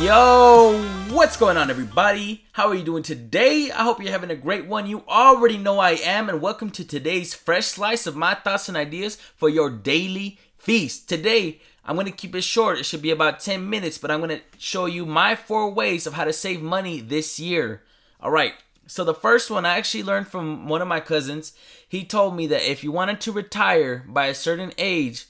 Yo, what's going on, everybody? How are you doing today? I hope you're having a great one. You already know I am, and welcome to today's fresh slice of my thoughts and ideas for your daily feast. Today, I'm going to keep it short. It should be about 10 minutes, but I'm going to show you my four ways of how to save money this year. All right, so the first one I actually learned from one of my cousins. He told me that if you wanted to retire by a certain age,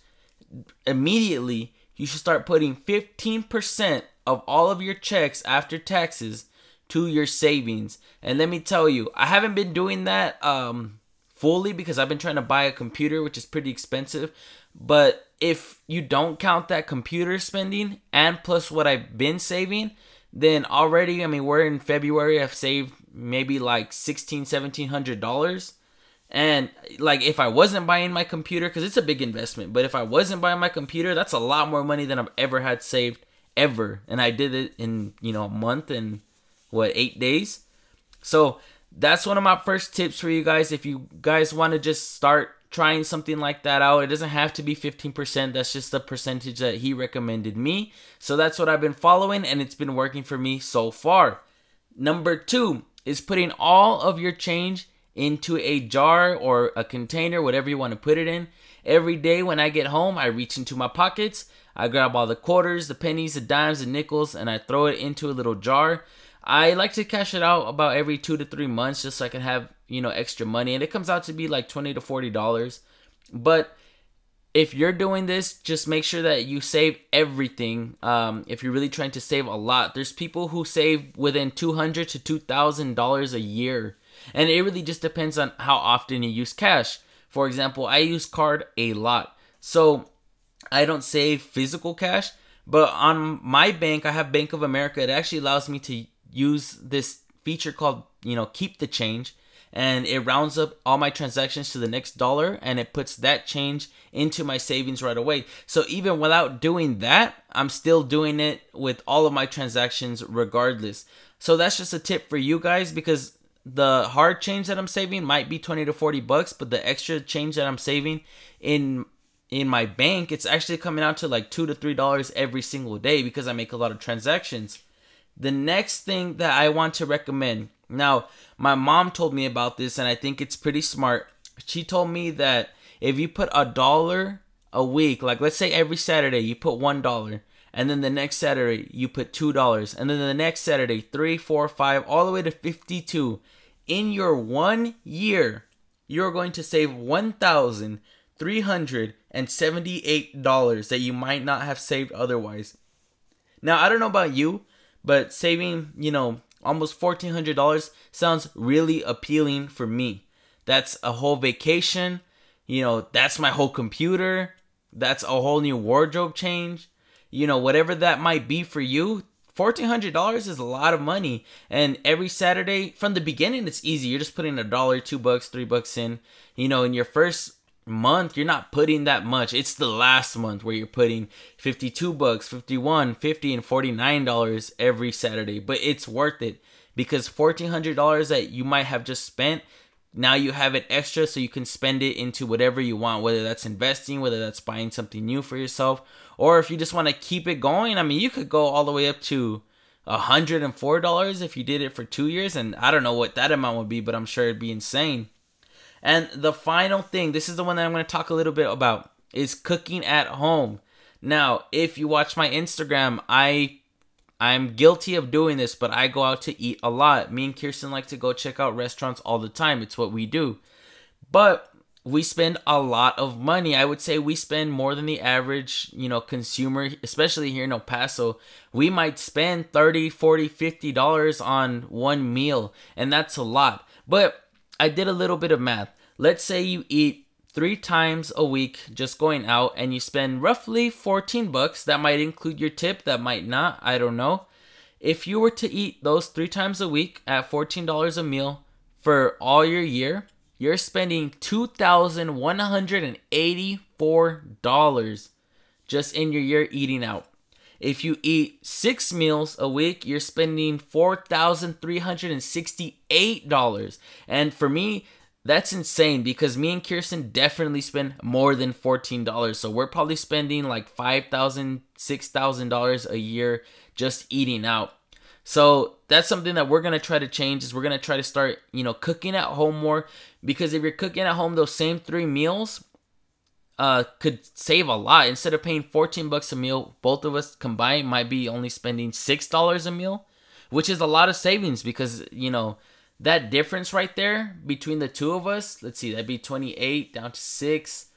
immediately, you should start putting 15% of all of your checks after taxes to your savings. And let me tell you, I haven't been doing that um, fully because I've been trying to buy a computer, which is pretty expensive. But if you don't count that computer spending and plus what I've been saving, then already, I mean, we're in February, I've saved maybe like sixteen, seventeen hundred dollars. And like if I wasn't buying my computer, because it's a big investment, but if I wasn't buying my computer, that's a lot more money than I've ever had saved ever. And I did it in, you know, a month and what, eight days. So that's one of my first tips for you guys. If you guys want to just start trying something like that out, it doesn't have to be 15%. That's just the percentage that he recommended me. So that's what I've been following and it's been working for me so far. Number two is putting all of your change into a jar or a container, whatever you want to put it in. Every day when I get home, I reach into my pockets, I grab all the quarters, the pennies, the dimes, the nickels, and I throw it into a little jar. I like to cash it out about every two to three months just so I can have, you know, extra money. And it comes out to be like 20 to $40. But if you're doing this, just make sure that you save everything. Um, if you're really trying to save a lot, there's people who save within two hundred to two thousand dollars a year, and it really just depends on how often you use cash. For example, I use card a lot, so I don't save physical cash. But on my bank, I have Bank of America. It actually allows me to use this feature called you know keep the change and it rounds up all my transactions to the next dollar and it puts that change into my savings right away. So even without doing that, I'm still doing it with all of my transactions regardless. So that's just a tip for you guys because the hard change that I'm saving might be 20 to 40 bucks, but the extra change that I'm saving in in my bank, it's actually coming out to like 2 to 3 dollars every single day because I make a lot of transactions. The next thing that I want to recommend now, my mom told me about this, and I think it's pretty smart. She told me that if you put a dollar a week, like let's say every Saturday you put one dollar, and then the next Saturday you put two dollars, and then the next Saturday three, four, five, all the way to fifty-two. In your one year, you're going to save one thousand three hundred and seventy-eight dollars that you might not have saved otherwise. Now I don't know about you, but saving, you know, almost $1400 sounds really appealing for me. That's a whole vacation you know that's my whole computer that's a whole new wardrobe change you know whatever that might be for you. $1400 is a lot of money and every saturday from the beginning it's easy. You're just putting a dollar two bucks three bucks in you know in your first month you're not putting that much. It's the last month where you're putting 52 bucks 51 50 and 49 dollars every saturday but it's worth it because $1400 that you might have just spent now you have it extra so you can spend it into whatever you want whether that's investing whether that's buying something new for yourself or if you just want to keep it going i mean you could go all the way up to $104 if you did it for two years and i don't know what that amount would be but i'm sure it'd be insane and the final thing, this is the one that I'm going to talk a little bit about, is cooking at home. Now, if you watch my Instagram, I I'm guilty of doing this, but I go out to eat a lot. Me and Kirsten like to go check out restaurants all the time. It's what we do. But we spend a lot of money. I would say we spend more than the average, you know, consumer, especially here in El Paso. We might spend 30, 40, 50 dollars on one meal, and that's a lot. But I did a little bit of math. Let's say you eat three times a week just going out and you spend roughly 14 bucks. That might include your tip, that might not, I don't know. If you were to eat those three times a week at $14 a meal for all your year, you're spending $2,184 just in your year eating out. If you eat six meals a week, you're spending $4,368. And for me, that's insane because me and Kirsten definitely spend more than $14. So we're probably spending like $5,000, $6,000 a year just eating out. So that's something that we're gonna try to change. Is we're gonna try to start, you know, cooking at home more because if you're cooking at home, those same three meals uh, could save a lot. Instead of paying 14 bucks a meal, both of us combined might be only spending six dollars a meal, which is a lot of savings because you know that difference right there between the two of us. Let's see, that'd be 28 down to six.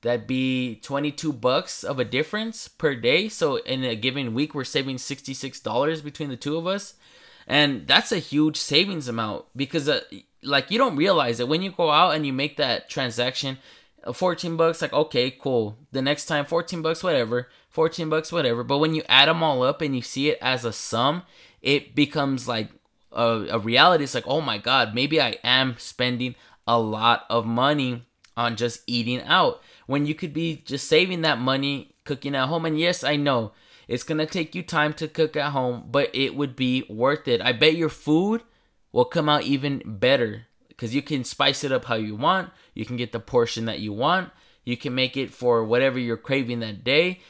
That'd be 22 bucks of a difference per day. So in a given week, we're saving $66 between the two of us. And that's a huge savings amount because, uh, like, you don't realize it when you go out and you make that transaction. Uh, 14 bucks, like, okay, cool. The next time, 14 bucks, whatever. 14 bucks, whatever. But when you add them all up and you see it as a sum, it becomes like a, a reality. It's like, oh my God, maybe I am spending a lot of money on just eating out when you could be just saving that money cooking at home. And yes, I know it's gonna take you time to cook at home, but it would be worth it. I bet your food will come out even better because you can spice it up how you want. You can get the portion that you want. You can make it for whatever you're craving that day.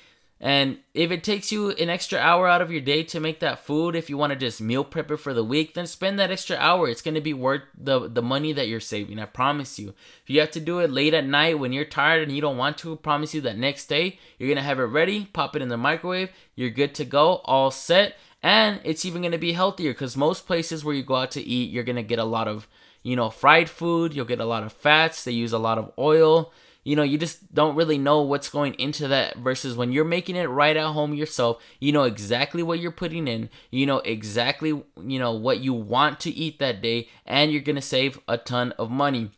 And if it takes you an extra hour out of your day to make that food, if you want to just meal prep it for the week, then spend that extra hour. It's going to be worth the, the money that you're saving. I promise you. If you have to do it late at night when you're tired and you don't want to, I promise you that next day you're going to have it ready, pop it in the microwave, you're good to go, all set. And it's even going to be healthier because most places where you go out to eat, you're going to get a lot of, you know, fried food. You'll get a lot of fats. They use a lot of oil you know, you just don't really know what's going into that versus when you're making it right at home yourself, you know exactly what you're putting in, you know exactly, you know, what you want to eat that day, and you're going to save a ton of money.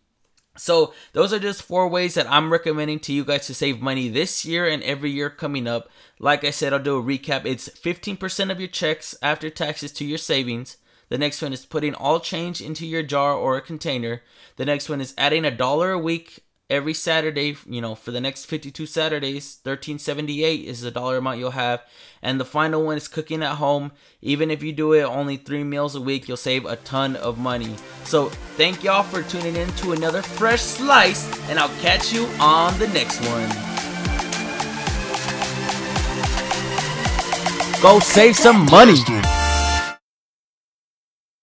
So, those are just four ways that I'm recommending to you guys to save money this year and every year coming up. Like I said, I'll do a recap. It's 15% of your checks after taxes to your savings. The next one is putting all change into your jar or a container. The next one is adding a dollar a week every Saturday, you know, for the next 52 Saturdays, 1378 is the dollar amount you'll have. And the final one is cooking at home. Even if you do it only 3 meals a week, you'll save a ton of money. So, thank y'all for tuning in to another fresh slice and I'll catch you on the next one. Go save some money.